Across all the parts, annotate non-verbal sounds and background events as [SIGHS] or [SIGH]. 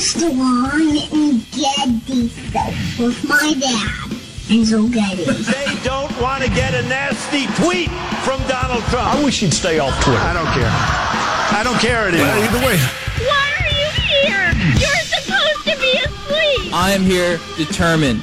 Armstrong and Getty stuff with my dad. And so Getty. They don't want to get a nasty tweet from Donald Trump. I wish he'd stay off Twitter. I don't care. I don't care anymore. either way. Why are you here? You're supposed to be asleep. I am here determined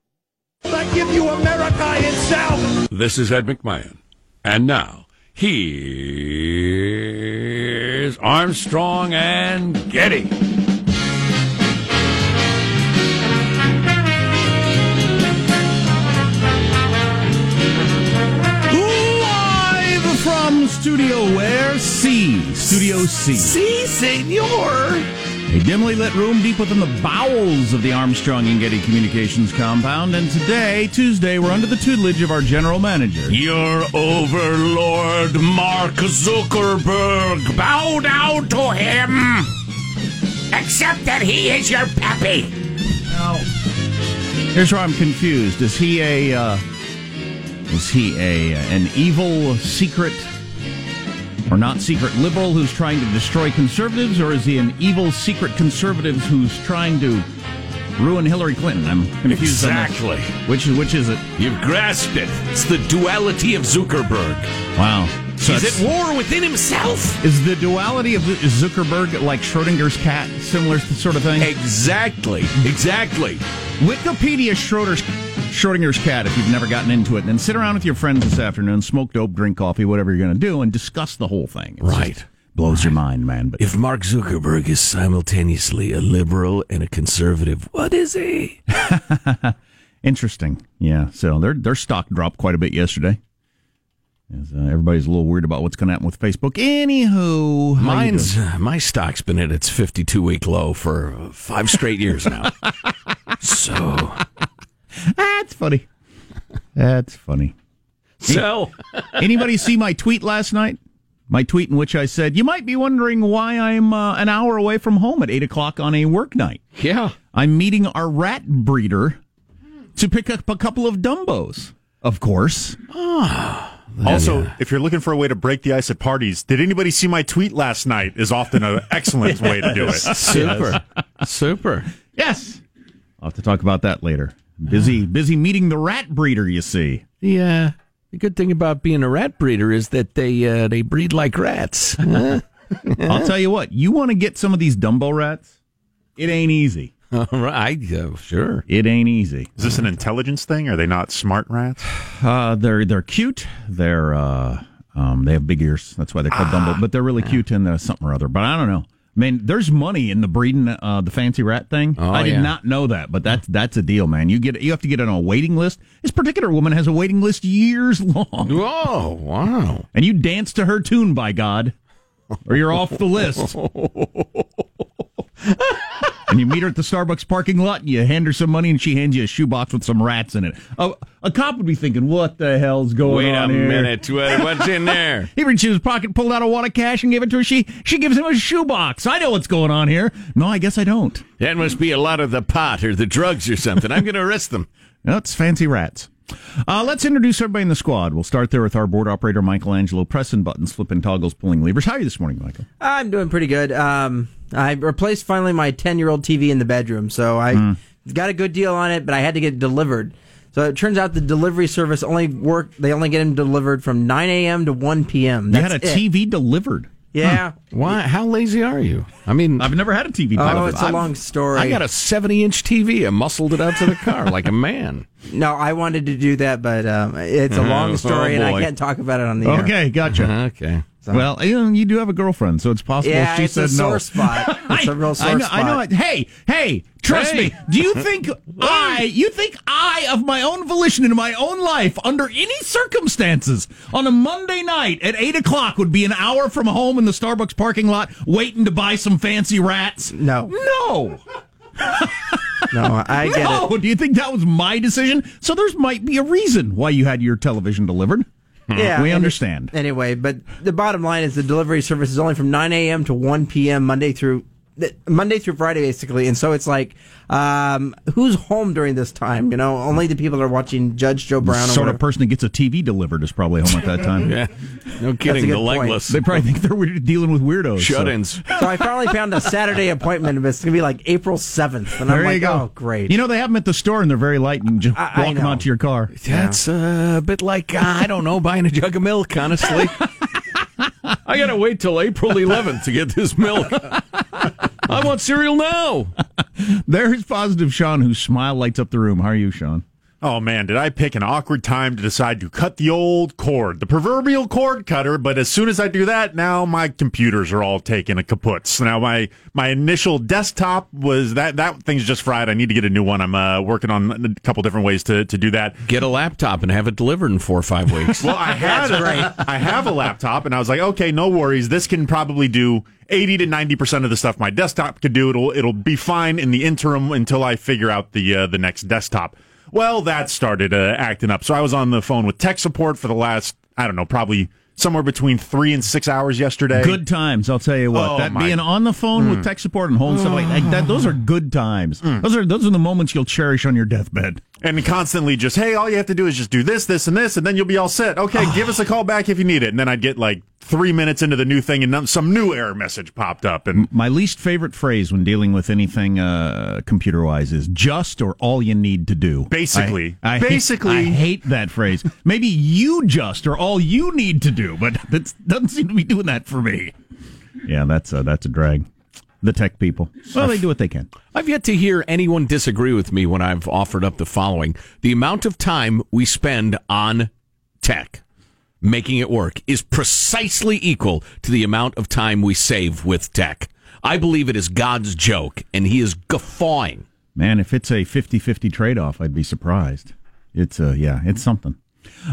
I give you America itself. This is Ed McMahon. And now, here's Armstrong and Getty. Live from Studio Where? C. Studio C. Si, senor. A dimly lit room deep within the bowels of the Armstrong and Getty Communications compound. And today, Tuesday, we're under the tutelage of our general manager. Your overlord, Mark Zuckerberg. Bow down to him. Except that he is your pappy. Now, here's where I'm confused. Is he a, uh, is he a, an evil secret or not secret liberal who's trying to destroy conservatives, or is he an evil secret conservative who's trying to ruin Hillary Clinton? I'm confused. Exactly. Which which is it? You've grasped it. It's the duality of Zuckerberg. Wow. So He's at war within himself. Is the duality of Zuckerberg like Schrodinger's cat, similar sort of thing? Exactly. Exactly. Wikipedia Schroeder's, Schrodinger's cat, if you've never gotten into it, and then sit around with your friends this afternoon, smoke dope, drink coffee, whatever you're going to do, and discuss the whole thing. It's Right. just blows your mind, man. But If Mark Zuckerberg is simultaneously a liberal and a conservative, what is he? [LAUGHS] interesting, yeah. So their their stock dropped quite a bit yesterday. As, uh, everybody's a little worried about what's going to happen with Facebook. Anywho, Mine's uh, my stock's been at its 52 week low for five straight years now. [LAUGHS] so that's funny. That's funny. so Anybody see my tweet last night? My tweet in which I said, You might be wondering why I'm uh, an hour away from home at 8 o'clock on a work night. yeah. I'm meeting our rat breeder to pick up a couple of Dumbos, of course. Also, if you're looking for a way to break the ice at parties, did anybody see my tweet last night? Is often an excellent [LAUGHS] way to do it. Super. Super. Yes. I'll have to talk about that later. Busy, busy meeting the rat breeder, you see. The uh, the good thing about being a rat breeder is that they uh, they breed like rats. Huh? [LAUGHS] I'll tell you what, you want to get some of these Dumbo rats? It ain't easy. [LAUGHS] All right, uh, sure. It ain't easy. Is this an intelligence thing? Are they not smart rats? [SIGHS] Uh, they're they're cute. They're uh, um, they have big ears. That's why they're called Dumbo. But they're really cute and uh, something or other. But I don't know. I mean, there's money in the breeding uh, the fancy rat thing. Oh, I did yeah. not know that, but that's that's a deal, man. You get you have to get on a waiting list. This particular woman has a waiting list years [LAUGHS] long, Oh wow! and you dance to her tune, by God, or you're off the list. [LAUGHS] and you meet her at the Starbucks parking lot, and you hand her some money, and she hands you a shoebox with some rats in it. A, a cop would be thinking, "What the hell's going Wait on Wait a here?" minute. What's in there? [LAUGHS] He reached in his pocket, pulled out a wad of cash, and gave it to her. She she gives him a shoebox. I know what's going on here. No, I guess I don't. That must be a lot of the pot or the drugs or something. I'm going to arrest them. No, it's fancy rats. Uh, let's introduce everybody in the squad. We'll start there with our board operator, Michelangelo, pressing buttons, flipping toggles, pulling levers. How are you this morning, Michael? I'm doing pretty good. Um, I replaced finally my 10 year old TV in the bedroom, so I Hmm. got a good deal on it, but I had to get it delivered. So it turns out the delivery service only work. They only get them delivered from 9 a.m. to 1 p.m. You had a it. TV delivered. Yeah. Why? How lazy are you? I mean, I've never had a TV. Oh, it's a I've- long story. I got a 70 inch TV. I muscled it out to the car like a man. No, I wanted to do that, but um, it's a long Oh, story, and I can't talk about it on the air. Okay, gotcha. Okay. Well, you, know, you do have a girlfriend, so it's possible Yeah, she it's said a no. sore spot. [LAUGHS] It's a real sore I know, spot. I know. it. Hey, hey, trust Hey. me. Do you think [LAUGHS] I, you think I, of my own volition in my own life, under any circumstances, on a Monday night at 8 o'clock would be an hour from home in the Starbucks parking lot waiting to buy some fancy rats? No. No. [LAUGHS] No, I get oh, it. do you think that was my decision? So there's might be a reason why you had your television delivered. Mm-hmm. Yeah, we understand. anyway, but the bottom line is the delivery service is only from 9 a.m. to 1 p.m. Monday through th- Monday through Friday, basically. And so it's like, um, who's home during this time? You know, only the people that are watching Judge Joe The Brown. or sort of person that gets a TV delivered is probably home at that time. [LAUGHS] Yeah. No kidding. good The point. legless. They probably think they're weird- dealing with weirdos. so- Shut-ins. So I finally found a Saturday appointment, but it's gonna be like April 7th, and There I'm like, you go. oh, great. You know they have them at the store and they're very light. and You just I- I walk them out to your car. That's uh, a bit like, uh, I don't know, buying a jug of milk, honestly. [LAUGHS] I got to wait till April 11th to get this milk. [LAUGHS] I want cereal now. There's positive Sean, whose smile lights up the room. How are you, Sean? Oh man, did I pick an awkward time to decide to cut the old cord, the proverbial cord cutter? But as soon as I do that, now my computers are all taking a kaputs. Now my my initial desktop was that that thing's just fried. I need to get a new one. I'm uh, working on a couple different ways to to do that. Get a laptop and have it delivered in four or five weeks. Well, I [LAUGHS] had I have a laptop, and I was like, okay, no worries. This can probably do eighty to ninety percent of the stuff my desktop could do. It'll it'll be fine in the interim until I figure out the uh, the next desktop. Well, that started uh, acting up. So I was on the phone with tech support for the last I don't know, probably somewhere between three and six hours yesterday. Good times, I'll tell you what. Oh, that my- being on the phone with tech support and holding stuff like that, those are good times. Those are those are the moments you'll cherish on your deathbed. and constantly just, hey, all you have to do is just do this, this, and this, and then you'll be all set. Okay, [SIGHS] give us a call back if you need it. And then I'd get like three minutes into the new thing, and then some new error message popped up, and My least favorite phrase when dealing with anything uh, computer wise is just or all you need to do. Basically. I, I hate- Basically. I hate that phrase. Maybe you just or all you need to do, but that doesn't seem to be doing that for me. Yeah, that's a, that's a drag. The tech people. Well, they do what they can. I've yet to hear anyone disagree with me when I've offered up the following. The amount of time we spend on tech, making it work, is precisely equal to the amount of time we save with tech. I believe it is God's joke, and he is guffawing. Man, if it's a 50-50 trade-off, I'd be surprised. It's uh yeah, it's something.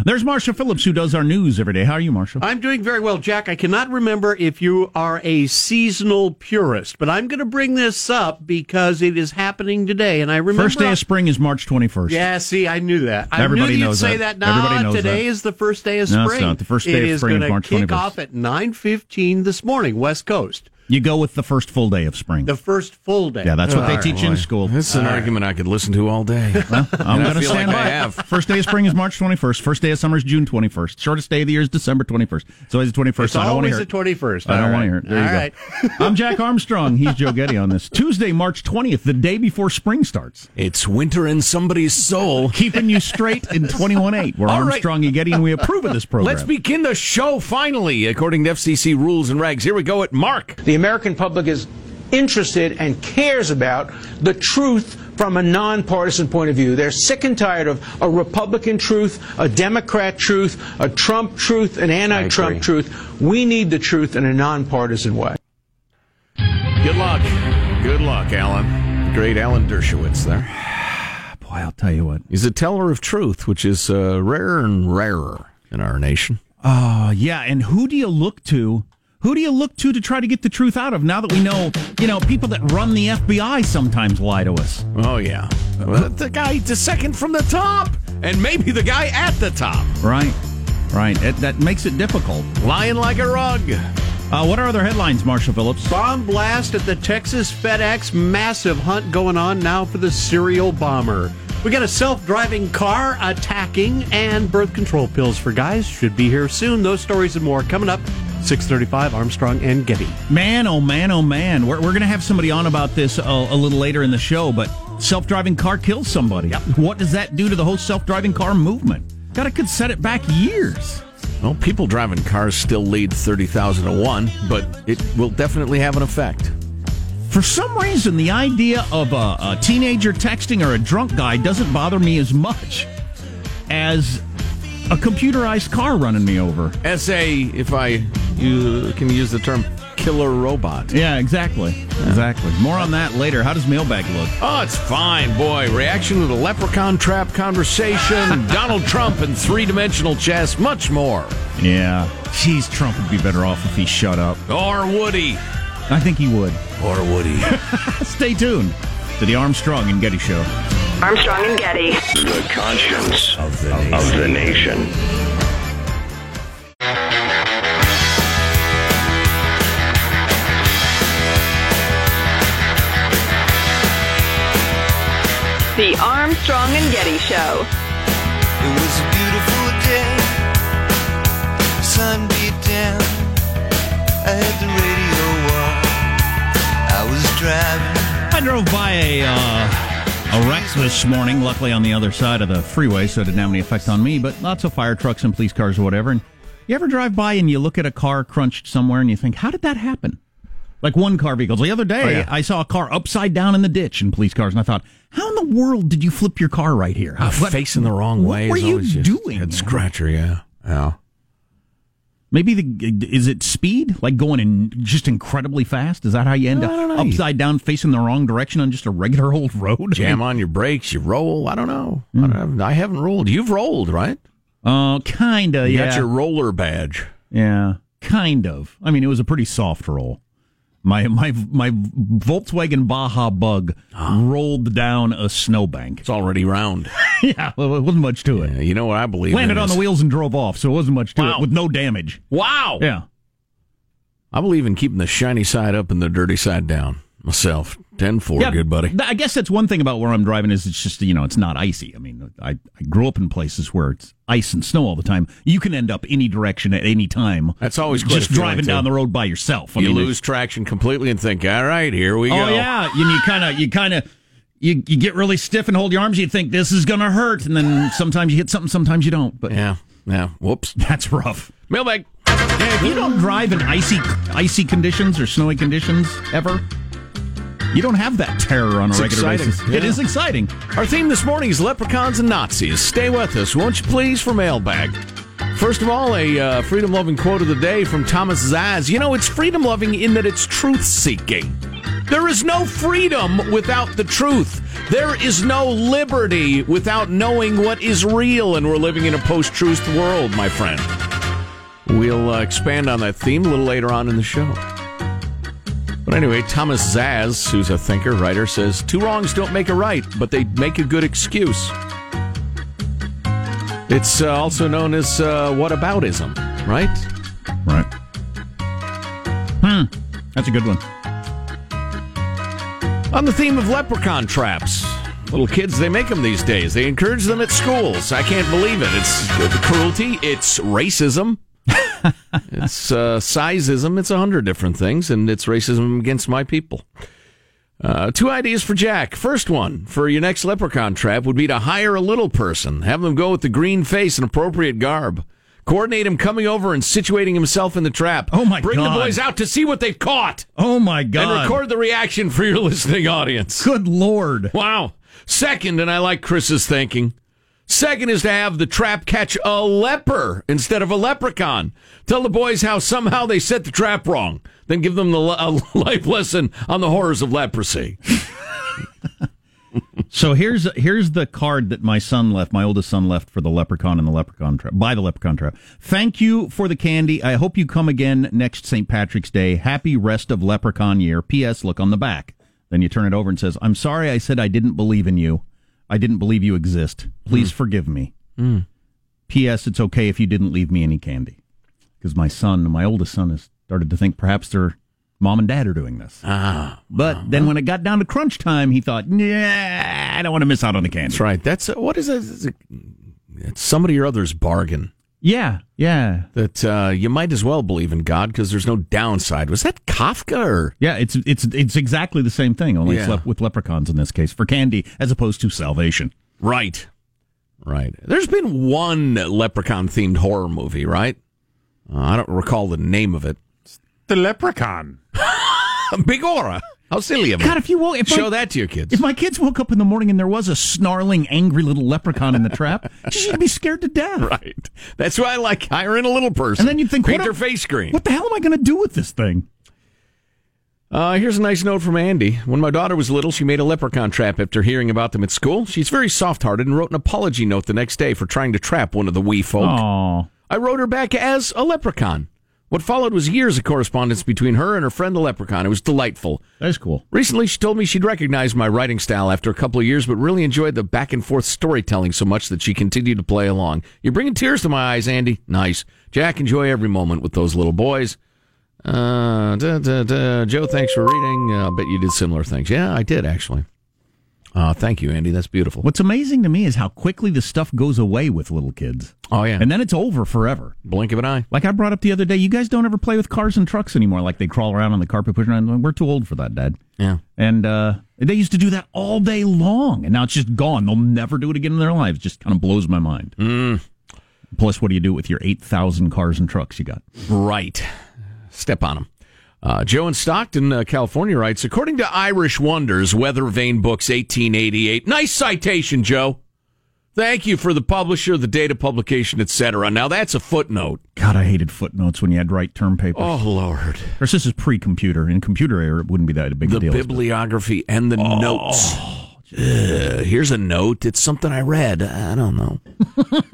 There's Marshall Phillips who does our news every day. How are you, Marshall? I'm doing very well, Jack. I cannot remember if you are a seasonal purist, but I'm going to bring this up because it is happening today, and I remember First day of spring is March 21st. Yeah, see, I knew that. I Everybody knew you'd knows say that. that. Nah, Everybody knows today that. is the first day of spring. No, it's not. The first day It of is spring is March kick off at 9:15 this morning, West Coast. You go with the first full day of spring. The first full day. yeah, that's what they All teach right. in school. This is an argument I could listen to all day. [LAUGHS] I'm going to stand like by. I have. First day of spring is March 21st. First day of summer is June 21st. Shortest day of the year is December 21st. It's always the 21st. It's I don't want to always hear the it. 21st. I don't All want to hear it. There All you right. go. [LAUGHS] I'm Jack Armstrong. He's Joe Getty on this Tuesday, March 20th, the day before spring starts. It's winter in somebody's soul. [LAUGHS] Keeping you straight in 21.8. We're All right. Armstrong and Getty, and we approve of this program. Let's begin the show finally, according to FCC rules and regs. Here we go at Mark. The American public is interested and cares about the truth from a nonpartisan point of view. They're sick and tired of a Republican truth, a Democrat truth, a Trump truth, an anti Trump truth. We need the truth in a nonpartisan way. Good luck. Good luck, Alan. Great Alan Dershowitz there. [SIGHS] Boy, I'll tell you what. He's a teller of truth, which is uh, rarer and rarer in our nation. Oh, yeah. And who do you look to? Who do you look to to try to get the truth out of now that we know, you know, people that run the FBI sometimes lie to us? Oh, yeah. Well, the guy, the second from the top, and maybe the guy at the top. Right. Right. It, that makes it difficult. Lying like a rug. Uh, what are other headlines, Marshall Phillips? Bomb blast at the Texas FedEx. Massive hunt going on now for the serial bomber. We got a self-driving car attacking and birth control pills for guys should be here soon. Those stories and more coming up. 635 Armstrong and Getty. Man, oh man, oh man. We're, we're going to have somebody on about this a, a little later in the show, but self driving car kills somebody. What does that do to the whole self driving car movement? God, it could set it back years. Well, people driving cars still lead 30,000 to 1, but it will definitely have an effect. For some reason, the idea of a, a teenager texting or a drunk guy doesn't bother me as much as a computerized car running me over. As a, if I you can use the term, killer robot. Yeah, exactly. Exactly. More on that later. How does mailbag look? Oh, it's fine, boy. Reaction to the leprechaun trap conversation, [LAUGHS] Donald Trump and three dimensional chess, much more. Yeah. Jeez, Trump would be better off if he shut up. Or Woody. I think he would. Or would he? [LAUGHS] Stay tuned. to the Armstrong and Getty Show. Armstrong and Getty. The conscience of the nation. Of the nation. The Armstrong and Getty Show. It was a beautiful day. Sun beat down. I had the radio on. I driving. I drove by a uh, a wreck this morning. Luckily, on the other side of the freeway, so it didn't have any effect on me. But lots of fire trucks and police cars or whatever. And you ever drive by and you look at a car crunched somewhere and you think, how did that happen? Like one car vehicles. The other day, Oh, yeah. I saw a car upside down in the ditch in police cars, and I thought, how in the world did you flip your car right here? How, what- Facing the wrong way. what way. were is you always just doing? Head scratcher, yeah. Yeah. Maybe the is it speed, like going in just incredibly fast? Is that how you end up upside down, facing the wrong direction on just a regular [LAUGHS] old road? Jam on your brakes, you roll. I don't know. I, don't, I haven't rolled. You've rolled, right? Uh, kinda. You yeah. got your roller badge. Yeah, kind of. I mean, it was a pretty soft roll. My my my Volkswagen Baja Bug rolled down a snowbank. It's already round. [LAUGHS] yeah, well, it wasn't much to it. Yeah, you know what I believe? Landed on is- the wheels and drove off, so it wasn't much to Wow. it with no damage. Wow. Yeah. I believe in keeping the shiny side up and the dirty side down. Myself, ten four, yeah, good buddy. I guess that's one thing about where I'm driving is it's just you know it's not icy. I mean, I, I grew up in places where it's ice and snow all the time. You can end up any direction at any time. That's always just driving down too. the road by yourself. I you mean, lose traction completely and think, all right, here we Oh go. Oh yeah, and you kind of you kind of you you get really stiff and hold your arms. You think this is gonna hurt, and then sometimes you hit something, sometimes you don't. But yeah, yeah. Whoops, [LAUGHS] that's rough. Mailbag. Yeah, if you don't drive in icy icy conditions or snowy conditions ever, you don't have that terror on a It's regular exciting. basis. It Yeah. is exciting. Our theme this morning is leprechauns and Nazis. Stay with us, won't you please, for mailbag. First of all, a uh, freedom loving quote of the day from Thomas Szasz. You know, it's freedom loving in that it's truth seeking. There is no freedom without the truth. There is no liberty without knowing what is real, and we're living in a post truth world, my friend. We'll uh, expand on that theme a little later on in the show. But anyway, Thomas Szasz, who's a thinker, writer, says two wrongs don't make a right, but they make a good excuse. It's uh, also known as uh, whataboutism, right? Right. Hmm. That's a good one. On the theme of leprechaun traps. Little kids, they make them these days. They encourage them at schools. I can't believe it. It's cruelty. It's racism. It's uh, sizeism. It's a hundred different things, and it's racism against my people. Uh, two ideas for Jack. First one for your next leprechaun trap would be to hire a little person, have them go with the green face and appropriate garb, coordinate him coming over and situating himself in the trap. Oh my Bring God. the boys out to see what they've caught. Oh my god! And record the reaction for your [LAUGHS] listening audience. Good lord! Wow. Second, and I like Chris's thinking. Second is to have the trap catch a leper instead of a leprechaun. Tell the boys how somehow they set the trap wrong. Then give them the, [LAUGHS] a life lesson on the horrors of leprosy. [LAUGHS] So here's here's the card that my son left, my oldest son left for the leprechaun and the leprechaun trap. By the leprechaun trap. Thank you for the candy. I hope you come again next St. Patrick's Day. Happy rest of leprechaun year. P.S. Look on the back. Then you turn it over and says, "I'm sorry. I said I didn't believe in you. I didn't believe you exist. Please forgive me." Mm. P.S. It's okay if you didn't leave me any candy, because my son, my oldest son, has started to think perhaps their mom and dad are doing this. Ah. But then when it got down to crunch time, he thought, "Yeah, I don't want to miss out on the candy." That's right. That's what is it? It's somebody or other's bargain. Yeah, yeah, That uh, you might as well believe in God because there's no downside. Was that Kafka or yeah. It's it's it's exactly the same thing, only it's Yeah. with leprechauns in this case for candy as opposed to salvation. right? Right. There's been one leprechaun themed horror movie, right? Uh, I don't recall the name of it. The leprechaun. [LAUGHS] Begorra. How silly of me. God, if you woke, if Show my, that to your kids. If my kids woke up in the morning and there was a snarling, angry little leprechaun in the trap, [LAUGHS] she'd be scared to death. Right. That's why I like hiring a little person. And then you'd think, paint what their face green. What the hell am I going to do with this thing? Uh, here's a nice note from Andy. When my daughter was little, she made a leprechaun trap after hearing about them at school. She's very soft hearted and wrote an apology note the next day for trying to trap one of the wee folk. Oh, I wrote her back as a leprechaun. What followed was years of correspondence between her and her friend the leprechaun. It was delightful. That's cool. Recently, she told me she'd recognized my writing style after a couple of years, but really enjoyed the back and forth storytelling so much that she continued to play along. You're bringing tears to my eyes, Andy. Nice. Jack, enjoy every moment with those little boys. Uh, da, da, da. Joe, thanks for reading. Uh, I bet you did similar things. Yeah, I did, actually. Uh, thank you, Andy. That's beautiful. What's amazing to me is how quickly the stuff goes away with little kids. Oh, yeah. And then it's over forever. Blink of an eye. Like I brought up the other day, you guys don't ever play with cars and trucks anymore. Like they crawl around on the carpet pushing around. We're too old for that, Dad. Yeah. And uh, they used to do that all day long, and now it's just gone. They'll never do it again in their lives. Just kind of blows my mind. Mm. Plus, what do you do with your 8,000 cars and trucks you got? Right. Step on them. Uh, Joe in Stockton, uh, California writes, according to Irish Wonders, Weather Vane Books, 1888. Nice citation, Joe. Thank you for the publisher, the date of publication, etc. Now that's a footnote. God, I hated footnotes when you had to write term papers. Oh Lord! Of course, this is pre-computer. In computer era, it wouldn't be that a big The deal. The bibliography and the notes. Here's a note. It's something I read. I don't know.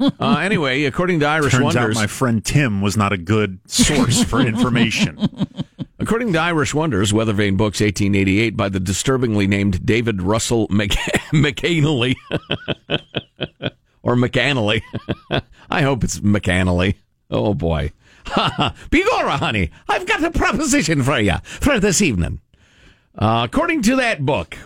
[LAUGHS] uh, anyway, according to Irish Turns Wonders, out my friend Tim was not a good source for information. [LAUGHS] According to Irish Wonders, Weather Vane Books, 1888, by the disturbingly named David Russell [LAUGHS] Mc- McAnally. or McAnally. I hope it's McAnally. Oh, boy. Begorra, honey, I've got a proposition for you for this evening. Uh, according to that book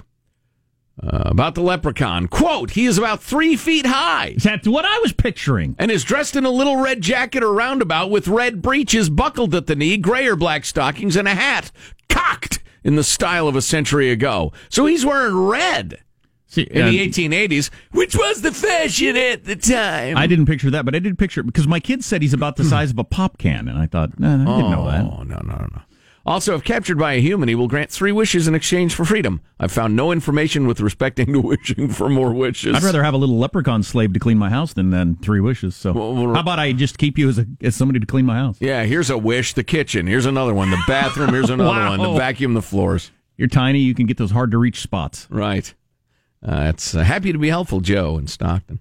uh, about the leprechaun, quote, he is about three feet high. That's what I was picturing. And is dressed in a little red jacket or roundabout with red breeches buckled at the knee, gray or black stockings, and a hat cocked in the style of a century ago. So he's wearing red. See, in the and- 1880s, which was the fashion at the time. I didn't picture that, but I did picture it because my kid said he's about the size of a pop can, and I thought, nah, I didn't know that. Oh, no, no, no. Also, if captured by a human, he will grant three wishes in exchange for freedom. I've found no information with respecting to [LAUGHS] wishing for more wishes. I'd rather have a little leprechaun slave to clean my house than than three wishes. So well, how about I just keep you as a as somebody to clean my house? Yeah, here's a wish. The kitchen. Here's another one. The bathroom. Here's another [LAUGHS] Wow. one. To vacuum the floors. You're tiny. You can get those hard to reach spots. Right. Uh, it's uh, happy to be helpful, Joe in Stockton.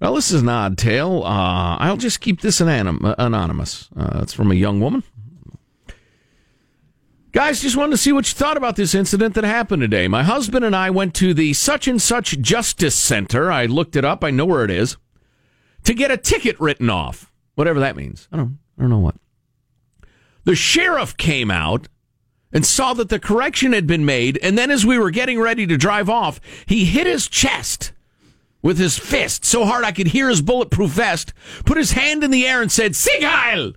Well, this is an odd tale. Uh, I'll just keep this anon- anonymous. Uh, it's from a young woman. Guys, just wanted to see what you thought about this incident that happened today. My husband and I went to the such and such Justice Center. I looked it up. I know where it is. To get a ticket written off, whatever that means. I don't. I don't know what. The sheriff came out and saw that the correction had been made, and then as we were getting ready to drive off, he hit his chest with his fist so hard I could hear his bulletproof vest, put his hand in the air and said, Sieg Heil!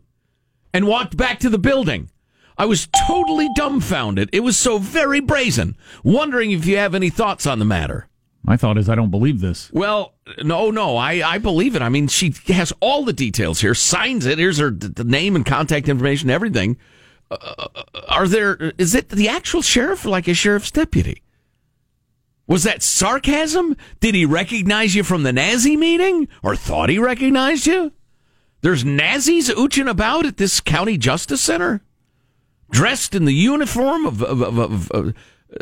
and walked back to the building. I was totally dumbfounded. It was so very brazen. Wondering if you have any thoughts on the matter. My thought is I don't believe this. Well, no, no, I, I believe it. I mean, she has all the details here, signs it. Here's her the name and contact information, everything. Uh, are there? Is it the actual sheriff, or like a sheriff's deputy? Was that sarcasm? Did he recognize you from the Nazi meeting, or thought he recognized you? There's Nazis ooching about at this county justice center, dressed in the uniform of, of, of, of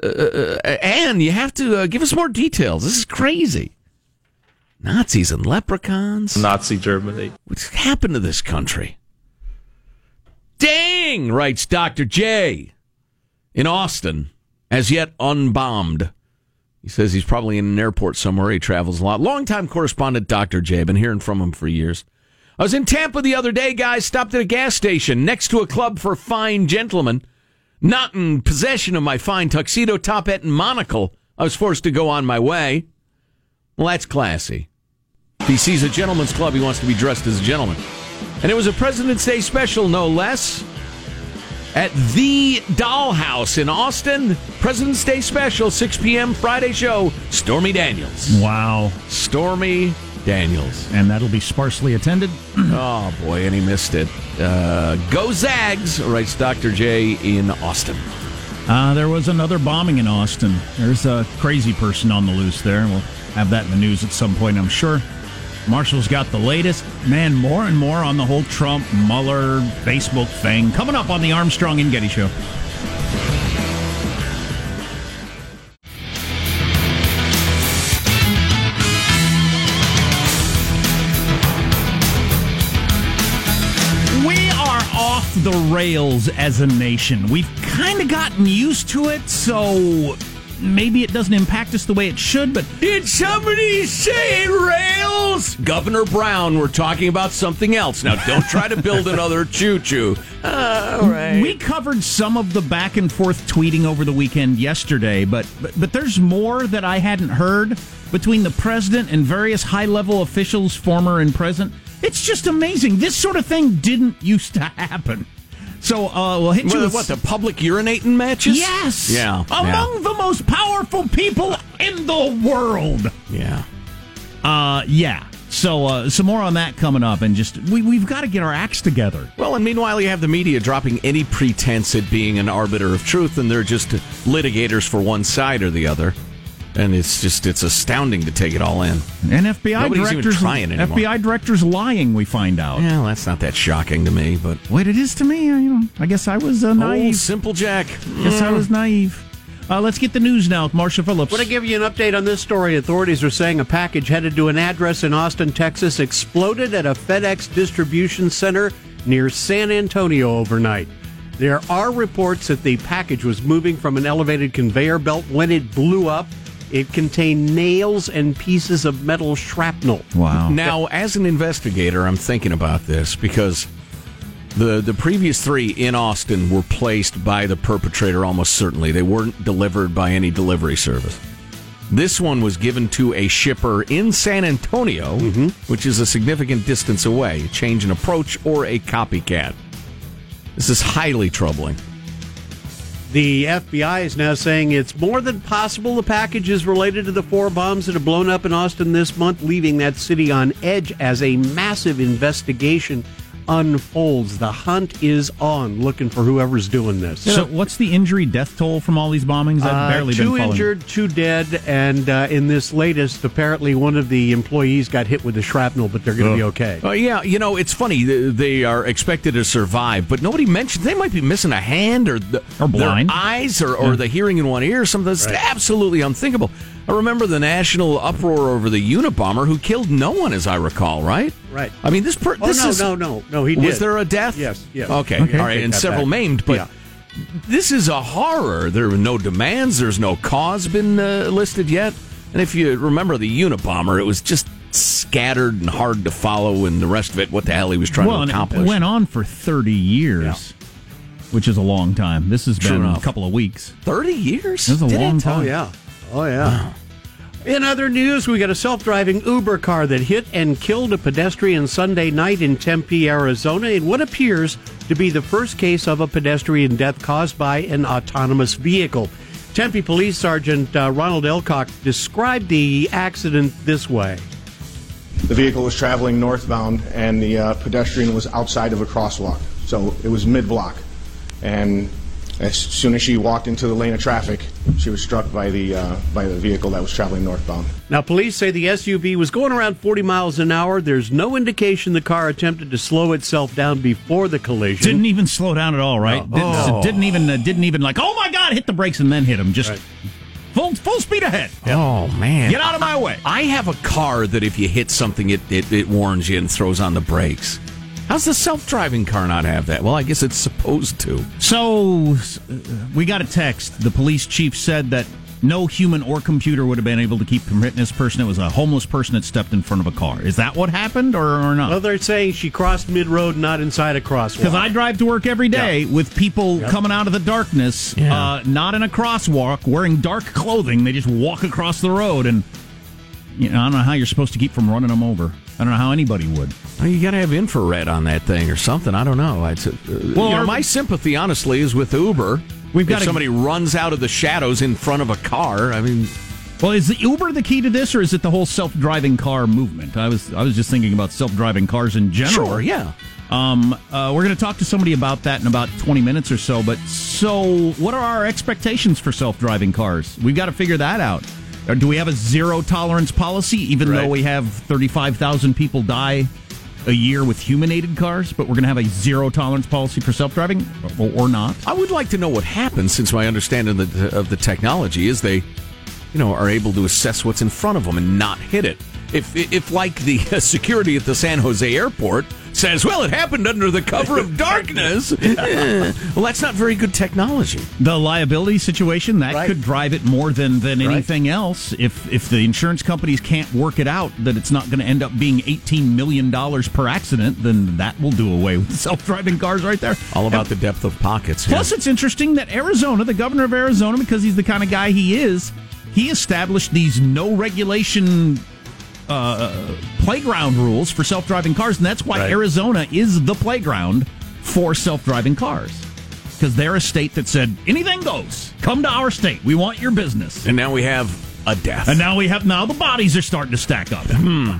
uh, uh, and you have to uh, give us more details. This is crazy. Nazis and leprechauns. Nazi Germany. What's happened to this country? Dang, writes Dr. J in Austin, as yet unbombed. He says he's probably in an airport somewhere. He travels a lot. Longtime correspondent Dr. J. Been hearing from him for years. I was in Tampa the other day, guys. Stopped at a gas station next to a club for fine gentlemen. Not in possession of my fine tuxedo, top hat, and monocle. I was forced to go on my way. Well, that's classy. If he sees a gentleman's club, he wants to be dressed as a gentleman. And it was a President's Day special, no less. At the Dollhouse in Austin, President's Day special, 6 p.m. Friday show. Stormy Daniels. Wow. Stormy Daniels. And that'll be sparsely attended. [CLEARS THROAT] oh, boy, and he missed it. Uh, go Zags, writes Dr. J in Austin. Uh, there was another bombing in Austin. There's a crazy person on the loose there. We'll have that in the news at some point, I'm sure. Marshall's got the latest. Man, more and more on the whole Trump, Mueller, Facebook thing. Coming up on the Armstrong and Getty Show. The rails as a nation. We've kind of gotten used to it, so maybe it doesn't impact us the way it should, but Did somebody say rails? Governor Brown, we're talking about something else. Now, don't try to build another choo choo. All right. We covered some of the back and forth tweeting over the weekend yesterday, but, but but there's more that I hadn't heard between the president and various high level officials, former and present. It's just amazing. This sort of thing didn't used to happen. So uh, we'll hit you What, with what, the public urinating matches? Yes. Yeah. Among the most powerful people in the world. Yeah. Uh, yeah. So uh, some more on that coming up, and just we we've got to get our acts together. Well, and meanwhile, you have the media dropping any pretense at being an arbiter of truth, and they're just litigators for one side or the other. And it's just, it's astounding to take it all in. And FBI Nobody's even directors, trying anymore. FBI directors lying. We find out. Yeah, well, that's not that shocking to me, but. Wait, it is to me. uh, You know, I guess I was uh, Oh, naive. simple Jack. Guess I was naive. Uh, let's get the news now with Marshall Phillips. Want to give you an update on this story? Authorities are saying a package headed to an address in Austin, Texas, exploded at a FedEx distribution center near San Antonio overnight. There are reports that the package was moving from an elevated conveyor belt when it blew up. It contained nails and pieces of metal shrapnel. Wow. Now, as an investigator, I'm thinking about this because the the previous three in Austin were placed by the perpetrator almost certainly. They weren't delivered by any delivery service. This one was given to a shipper in San Antonio, mm-hmm. which is a significant distance away. Change in approach or a copycat. This is highly troubling. The FBI is now saying it's more than possible the package is related to the four bombs that have blown up in Austin this month, leaving that city on edge as a massive investigation unfolds. The hunt is on, looking for whoever's doing this. So, what's the injury death toll from all these bombings? I've Uh, barely two been injured, two dead, and uh, in this latest, apparently one of the employees got hit with the shrapnel, but they're going to be okay. Uh, yeah, you know, it's funny. They are expected to survive, but nobody mentioned they might be missing a hand or, the, Or blind. their eyes or, or Yeah. the hearing in one ear. Something that's Right. absolutely unthinkable. I remember the national uproar over the Unabomber who killed no one, as I recall, right? Right. I mean, this per- Oh, this no, is no, no, no, he Was there a death? Yes, yes. Okay, Okay. all right, and several back. maimed, but. Yeah. This is a horror. There were no demands. There's no cause been uh, listed yet. And if you remember the Unabomber, it was just scattered and hard to follow, and the rest of it, what the hell he was trying well, to accomplish. it went on for 30 years, which is a long time. This has True been a couple of weeks. 30 years? This is a Did long it? time. Oh, yeah. Oh, yeah. In other news, we got a self driving Uber car that hit and killed a pedestrian Sunday night in Tempe, Arizona, in what appears to be the first case of a pedestrian death caused by an autonomous vehicle. Tempe Police Sergeant uh, Ronald Elcock described the accident this way. The vehicle was traveling northbound, and the uh, pedestrian was outside of a crosswalk. So it was mid block. And as soon as she walked into the lane of traffic, she was struck by the, uh, by the vehicle that was traveling northbound. Now, police say the SUV was going around 40 miles an hour. There's no indication the car attempted to slow itself down before the collision. Didn't even slow down at all, right? No. Didn't, Oh. didn't even uh, didn't even like, oh my god, hit the brakes and then hit him. Just full full speed ahead. Oh, man. Get out of my way. I have a car that if you hit something, it, it, it warns you and throws on the brakes. How's the self driving car not have that? Well, I guess it's supposed to. So uh, we got a text. The police chief said that no human or computer would have been able to keep from hitting this person. It was a homeless person that stepped in front of a car. Is that what happened or, or not? Well, they're saying she crossed mid road, not inside a crosswalk. Because I drive to work every day with people Yep. coming out of the darkness, Yeah. uh, not in a crosswalk, wearing dark clothing. They just walk across the road, and you know, I don't know how you're supposed to keep from running them over. I don't know how anybody would. You got to have infrared on that thing or something. I don't know. It's, uh, well, you know, my sympathy, honestly, is with Uber. We've if gotta- somebody runs out of the shadows in front of a car. I mean, Well, is the Uber the key to this, or is it the whole self-driving car movement? I was I was just thinking about self-driving cars in general. Sure, yeah. Um, uh, we're going to talk to somebody about that in about 20 minutes or so. But so, what are our expectations for self-driving cars? We've got to figure that out. Or do we have a zero tolerance policy, even Right. though we have 35,000 people die a year with human-aided cars? But we're going to have a zero tolerance policy for self-driving, or, or not? I would like to know what happens since my understanding of the, of the technology is they, you know, are able to assess what's in front of them and not hit it. If, if like the [LAUGHS] security at the San Jose airport says, "Well, it happened under the cover of [LAUGHS] darkness." Well, that's not very good technology. The liability situation that Right. could drive it more than than Right. anything else. If if the insurance companies can't work it out that it's not going to end up being eighteen million dollars per accident, then that will do away with [LAUGHS] self driving cars right there. All about the depth of pockets. Plus, it's interesting that Arizona, the governor of Arizona, because he's the kind of guy he is, he established these no regulation uh, playground rules for self driving cars, and that's why Right. Arizona is the playground for self driving cars. Because they're a state that said anything goes. Come to our state. We want your business. and now we have a death. And now we have now the bodies are starting to stack up. Hmm.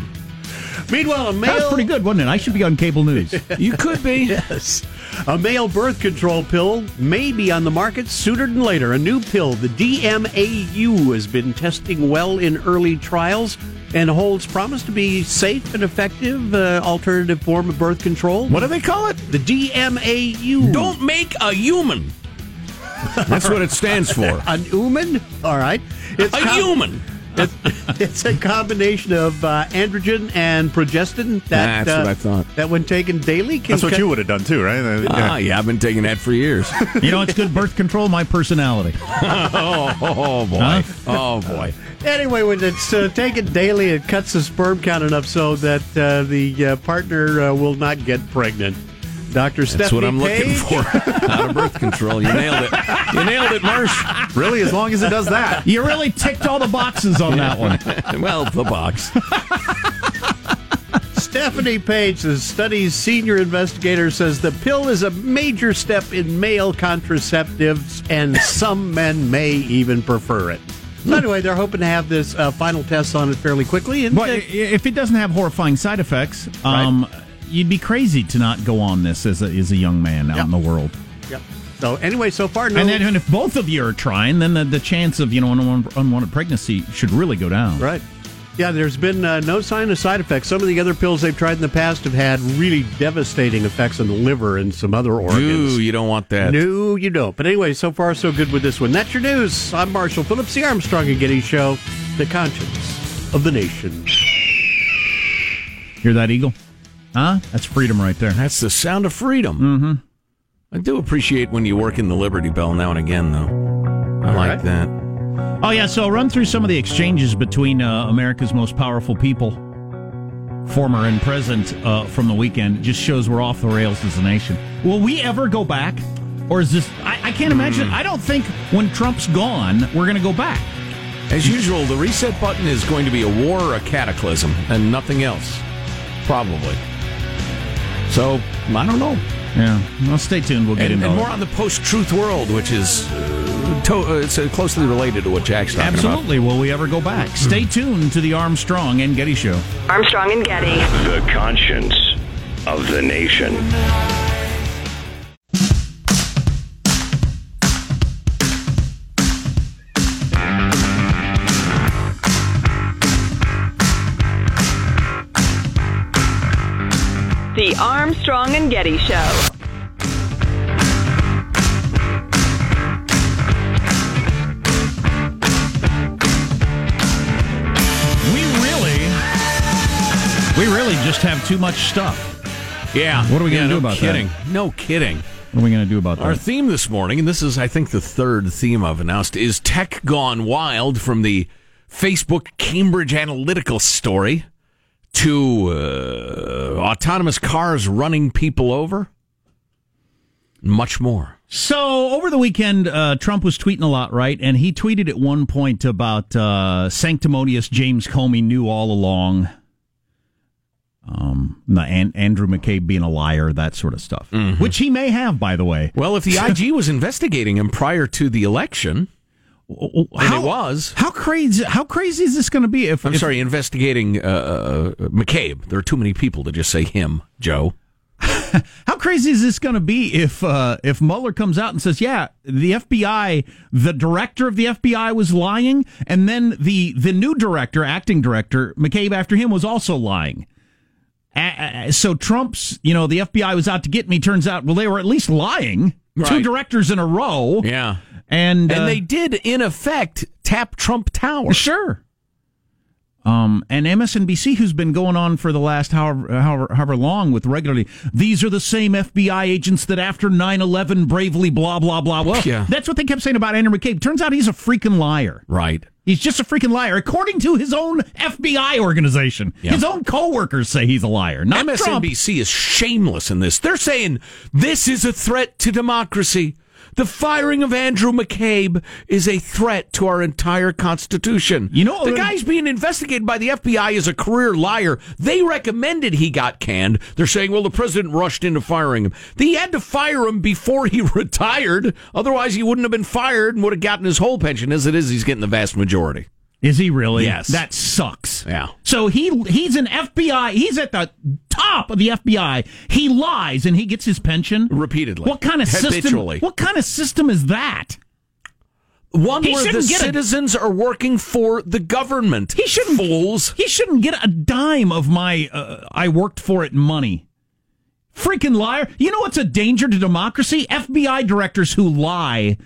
Meanwhile, a That male was pretty good, wasn't it? I should be on cable news. [LAUGHS] you could be. Yes. A male birth control pill may be on the market sooner than later. A new pill, the DMAU, has been testing well in early trials and holds promise to be safe and effective uh, alternative form of birth control. What do they call it? The DMAU. Don't make a human. That's what it stands for. [LAUGHS] An human? All right. It's a human. It's, it's a combination of uh, androgen and progestin that, That's uh, what I thought. that when taken daily can That's what cut- you would have done too, right? Uh, Ah, yeah, I've been taking that for years. [LAUGHS] you know, it's good birth control. My personality. oh, [LAUGHS] oh, boy. Huh? Oh boy. Anyway, when it's uh, taken daily, it cuts the sperm count enough so that uh, the uh, partner uh, will not get pregnant. Dr. That's Stephanie what I'm looking for. [LAUGHS] Out of birth control. You nailed it. You nailed it, Marsh. Really, as long as it does that. You really ticked all the boxes on that one. [LAUGHS] well, the box. Stephanie Page, the study's senior investigator, says the pill is a major step in male contraceptives, and some men may even prefer it. So anyway, they're hoping to have this uh, final test on it fairly quickly. And But uh, if it doesn't have horrifying side effects, um, you'd be crazy to not go on this as a, as a young man out Yeah. in the world. yeah. So anyway, so far, no. And then and if both of you are trying, then the, the chance of you know unwanted, unwanted pregnancy should really go down. Right. Yeah, there's been uh, no sign of side effects. Some of the other pills they've tried in the past have had really devastating effects on the liver and some other organs. Ooh, you don't want that. No, you don't. But anyway, so far so good with this one. That's your news. I'm Marshall Phillips, the Armstrong and Getty Show, the conscience of the nation. Hear that, Eagle? Huh? That's freedom right there. That's the sound of freedom. Mm-hmm. I do appreciate when you work in the Liberty Bell now and again, though. I like right. that. Oh yeah, so I'll run through some of the exchanges between uh, America's most powerful people, former and present, uh, from the weekend. It just shows we're off the rails as a nation. Will we ever go back, or is this? I, I can't imagine. I don't think when Trump's gone, we're going to go back. As usual, the reset button is going to be a war or a cataclysm, and nothing else. Probably. So, I don't know. Yeah. Well, stay tuned. We'll get And, into and it. more on the post-truth world, which is uh, to, uh, it's uh, closely related to what Jack's talking Absolutely. Will we ever go back? Stay tuned to the Armstrong and Getty Show. Armstrong and Getty. The conscience of the nation. Armstrong and Getty Show. We really, we really just have too much stuff. Yeah. What are we gonna Yeah, do no about that? kidding. No kidding. What are we going to do about that? Our theme this morning, and this is, I think, the third theme I've announced, is Tech Gone Wild from the Facebook Cambridge Analytica story to uh, autonomous cars running people over. Much more. So over the weekend, uh, Trump was tweeting a lot, right? And he tweeted at one point about uh, sanctimonious James Comey knew all along. Um, the An- Andrew McCabe being a liar, that sort of stuff, which he may have, by the way. Well, if the IG was investigating him prior to the election, and it was. How crazy? How crazy is this going to be? If I'm if- sorry, investigating uh, uh, McCabe. There are too many people to just say him, Joe. [LAUGHS] How crazy is this going to be if uh, if Mueller comes out and says, "Yeah, the FBI, the director of the FBI was lying, and then the the new director, acting director McCabe, after him was also lying." A- so Trump's, you know, the FBI was out to get me. Turns out, well, they were at least lying. Two directors in a row. Yeah. and And uh, they did, in effect, tap Trump Tower. Sure. Um, and MSNBC, who's been going on for the last however, however, however long with regularly, these are the same FBI agents that after 9 11 bravely blah, blah, blah. Well, Yeah. that's what they kept saying about Andrew McCabe. Turns out he's a freaking liar. Right. He's just a freaking liar, according to his own FBI organization. Yeah. His own coworkers say he's a liar. Not Trump. MSNBC is shameless in this. They're saying this is a threat to democracy. The firing of Andrew McCabe is a threat to our entire Constitution. You know, the uh, guy's being investigated by the FBI as a career liar. They recommended he got canned. They're saying, well, the president rushed into firing him. He had to fire him before he [LAUGHS] retired. Otherwise, he wouldn't have been fired and would have gotten his whole pension. As it is, he's getting the vast majority. Is he really? Yes. That sucks. Yeah. So he he's an FBI. He's at the top of the FBI. He lies and he gets his pension repeatedly. What kind of system? What kind of system is that? One He where the shouldn't a- citizens are working for the government. He shouldn't fools. He shouldn't get a dime of my uh, I worked for it money. Freaking liar! You know what's a danger to democracy? FBI directors who lie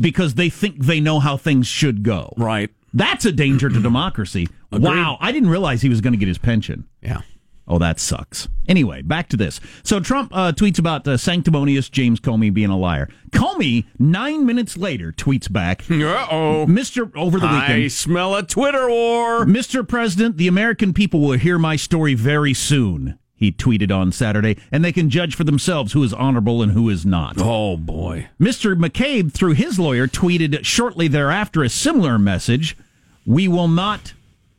because they think they know how things should go. Right. That's a danger to democracy. [CLEARS THROAT] Wow, I didn't realize he was going to get his pension. Yeah. Oh, that sucks. Anyway, back to this. So Trump uh, tweets about uh, sanctimonious James Comey being a liar. Comey, nine minutes later, tweets back, Uh-oh. Mr. Over the weekend. I smell a Twitter war. Mr. President, the American people will hear my story very soon. He tweeted on Saturday, and they can judge for themselves who is honorable and who is not. Oh, boy. Mr. McCabe, through his lawyer, tweeted shortly thereafter a similar message. We will not.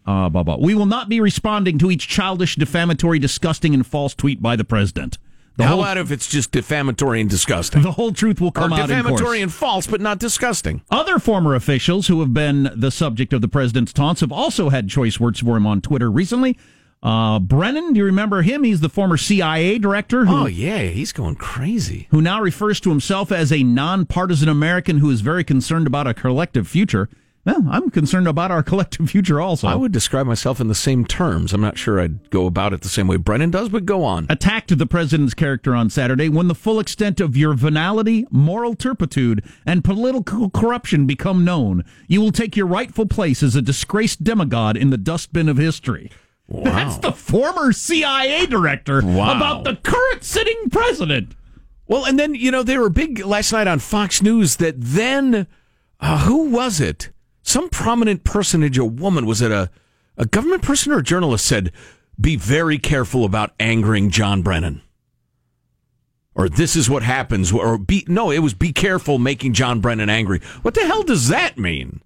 Uh, blah, blah. We will not be responding to each childish, defamatory, disgusting, and false tweet by the president. The How whole, about if it's just defamatory and disgusting? the whole truth will Or come out in defamatory and false, but not disgusting. Other former officials who have been the subject of the president's taunts have also had choice words for him on Twitter recently. Uh, Brennan, do you remember him? He's the former CIA director who, Oh, yeah, he's going crazy. who now refers to himself as a nonpartisan American who is very concerned about a collective future. Well, I'm concerned about our [LAUGHS] collective future also. I would describe myself in the same terms. I'm not sure I'd go about it the same way Brennan does, but go on. attacked the president's character on Saturday when the full extent of your venality, moral turpitude, and political corruption become known. You will take your rightful place as a disgraced demigod in the dustbin of history. Wow. That's the former CIA director Wow. about the current sitting president. Well, and then, you know, they were big last night on Fox News that then, uh, who was it? Some prominent personage, a woman, was it a, a government person or a journalist said, be very careful about angering John Brennan. Or this is what happens, or be, no, it was be careful making John Brennan angry. What the hell does that mean?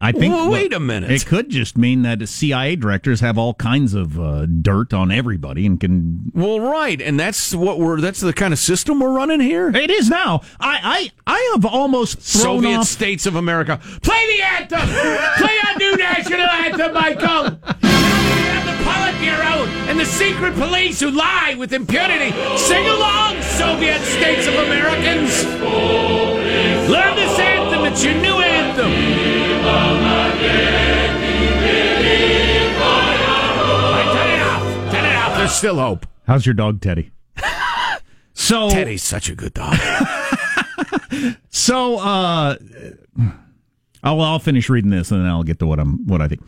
I think. Well, wait a minute. It could just mean that CIA directors have all kinds of uh, dirt on everybody and can. Well, right, and that's what we're, that's the kind of system we're running here. It is now. I I, I have almost thrown Soviet off. states of America. Play the anthem! Play our new national anthem, Michael! We have the Politburo and the secret police who lie with impunity. Sing along, Soviet states of Americans! Learn this anthem, it's your new anthem! All right, turn it off! Turn it off, there's still hope. How's your dog, Teddy? [LAUGHS] so Teddy's such a good dog. [LAUGHS] So, uh, I'll, I'll finish reading this and then I'll get to what I'm what I think.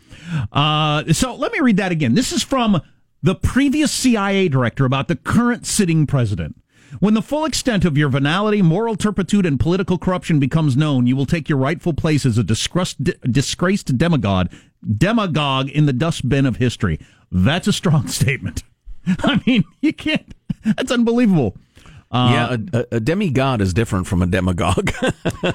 Uh, so let me read that again. This is from the previous CIA director about the current sitting president. When the full extent of your venality, moral turpitude, and political corruption becomes known, you will take your rightful place as a disgraced, disgraced demagogue, demagogue in the dustbin of history. That's a strong [LAUGHS] statement. [LAUGHS] I mean, you can't. That's unbelievable. Uh, yeah, a, a, demigod is different from a demagogue.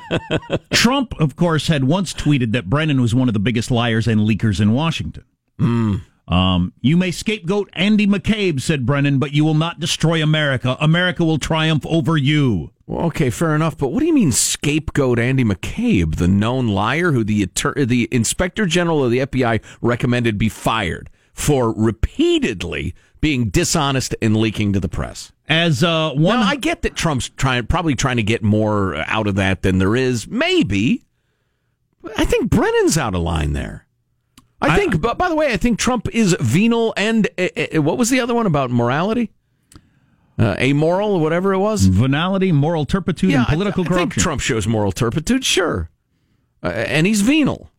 [LAUGHS] Trump, of course, had once tweeted that Brennan was one of the biggest liars and leakers in Washington. Hmm. Um, you may scapegoat Andy McCabe, said Brennan, but you will not destroy America. America will triumph over you. Well, okay, fair enough. But what do you mean scapegoat Andy McCabe, the known liar who the the inspector general of the FBI recommended be fired for repeatedly being dishonest and leaking to the press? As uh, one, Now, I get that Trump's trying, probably trying to get more out of that than there is. Maybe. I think Brennan's out of line there. I, think, but by the way, I think Trump is venal and uh, uh, what was the other one about morality? Uh, amoral or whatever it was. venality, moral turpitude, and I- political I, think corruption. Trump shows moral turpitude, sure, uh, and he's venal.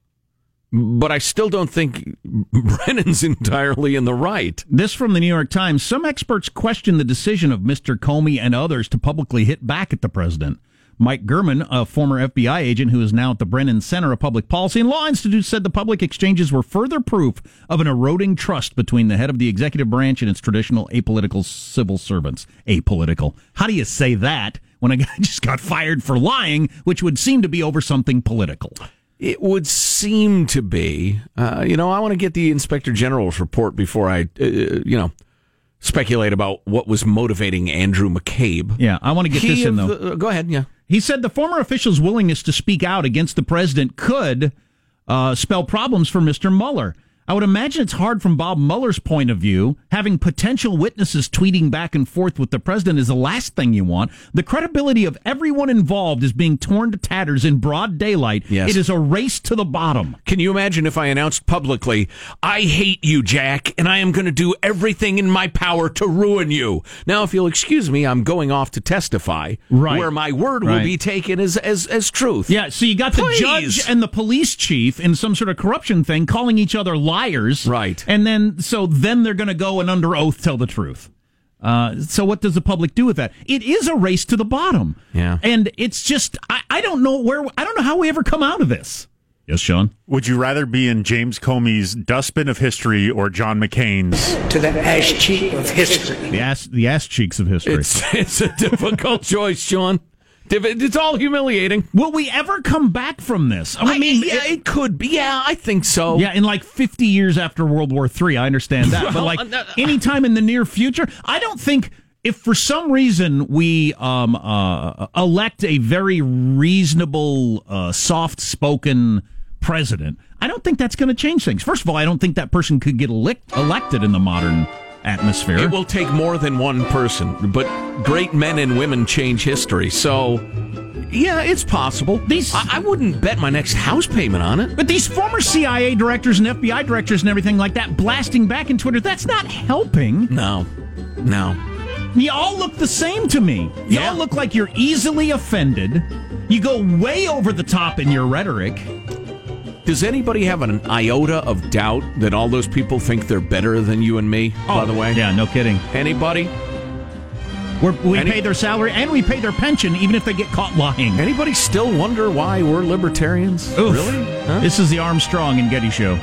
but I still don't think [LAUGHS] Brennan's entirely in the right. This from the New York Times. Some experts question the decision of Mr. Comey and others to publicly hit back at the president. Mike German, a former FBI agent who is now at the Brennan Center of Public Policy and Law Institute, said the public exchanges were further proof of an eroding trust between the head of the executive branch and its traditional apolitical civil servants. Apolitical. How do you say that when a guy [LAUGHS] just got fired for lying, which would seem to be over something political? It would seem to be. Uh, you know, I want to get the inspector general's report before I, uh, you know, speculate about what was motivating Andrew McCabe. Yeah, I want to get He this in though. the- uh, go ahead. Yeah. He said the former official's willingness to speak out against the president could uh, spell problems for Mr. Mueller. I would imagine it's hard from Bob Mueller's point of view. Having potential witnesses tweeting back and forth with the president is the last thing you want. The credibility of everyone involved is being torn to tatters in broad daylight. Yes. It is a race to the bottom. Can you imagine if I announced publicly, I hate you, Jack, and I am going to do everything in my power to ruin you? Now, if you'll excuse me, I'm going off to testify, Right. where my word will be taken as, as, as truth. Yeah, so you got Please. the judge and the police chief in some sort of corruption thing calling each other liars. Right. And then, so then they're going to go and under oath tell the truth. Uh, so what does the public do with that? It is a race to the bottom. Yeah. And it's just, I, I don't know where, I don't know how we ever come out of this. Yes, Sean? Would you rather be in James Comey's dustbin of history or John McCain's? To the ass cheek of history. The ass, the ass cheeks of history. It's, it's a difficult [LAUGHS] choice, Sean. It's all humiliating. Will we ever come back from this? I mean, yeah, it, could be. Yeah, I think so. Yeah, in like 50 years after World War III, I understand that. but like uh, anytime in the near future, I don't think if for some reason we um, uh, elect a very reasonable, uh, soft spoken president, I don't think that's going to change things. First of all, I don't think that person could get elect- elected in the modern atmosphere. It will take more than one person, but great men and women change history. So, yeah, it's possible. These, I, I wouldn't bet my next house payment on it. But these former CIA directors and FBI directors and everything like that blasting back in Twitter, that's not helping. No, no. You all look the same to me. You all look like you're easily offended. You go way over the top in your rhetoric. Does anybody have an iota of doubt that all those people think they're better than you and me? by oh, the way, Oh, Yeah, no kidding. anybody? We're, we Any- pay their salary and we pay their pension, even if they get caught lying. Anybody still wonder why we're libertarians? Oof. Really? Huh? This is the Armstrong and Getty Show.